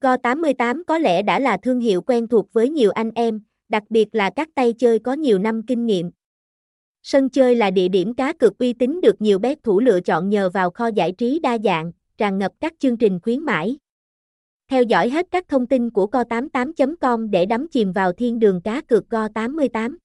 Go88 có lẽ đã là thương hiệu quen thuộc với nhiều anh em, đặc biệt là các tay chơi có nhiều năm kinh nghiệm. Sân chơi là địa điểm cá cược uy tín được nhiều bet thủ lựa chọn nhờ vào kho giải trí đa dạng, tràn ngập các chương trình khuyến mãi. Theo dõi hết các thông tin của co88.com để đắm chìm vào thiên đường cá cược Go88.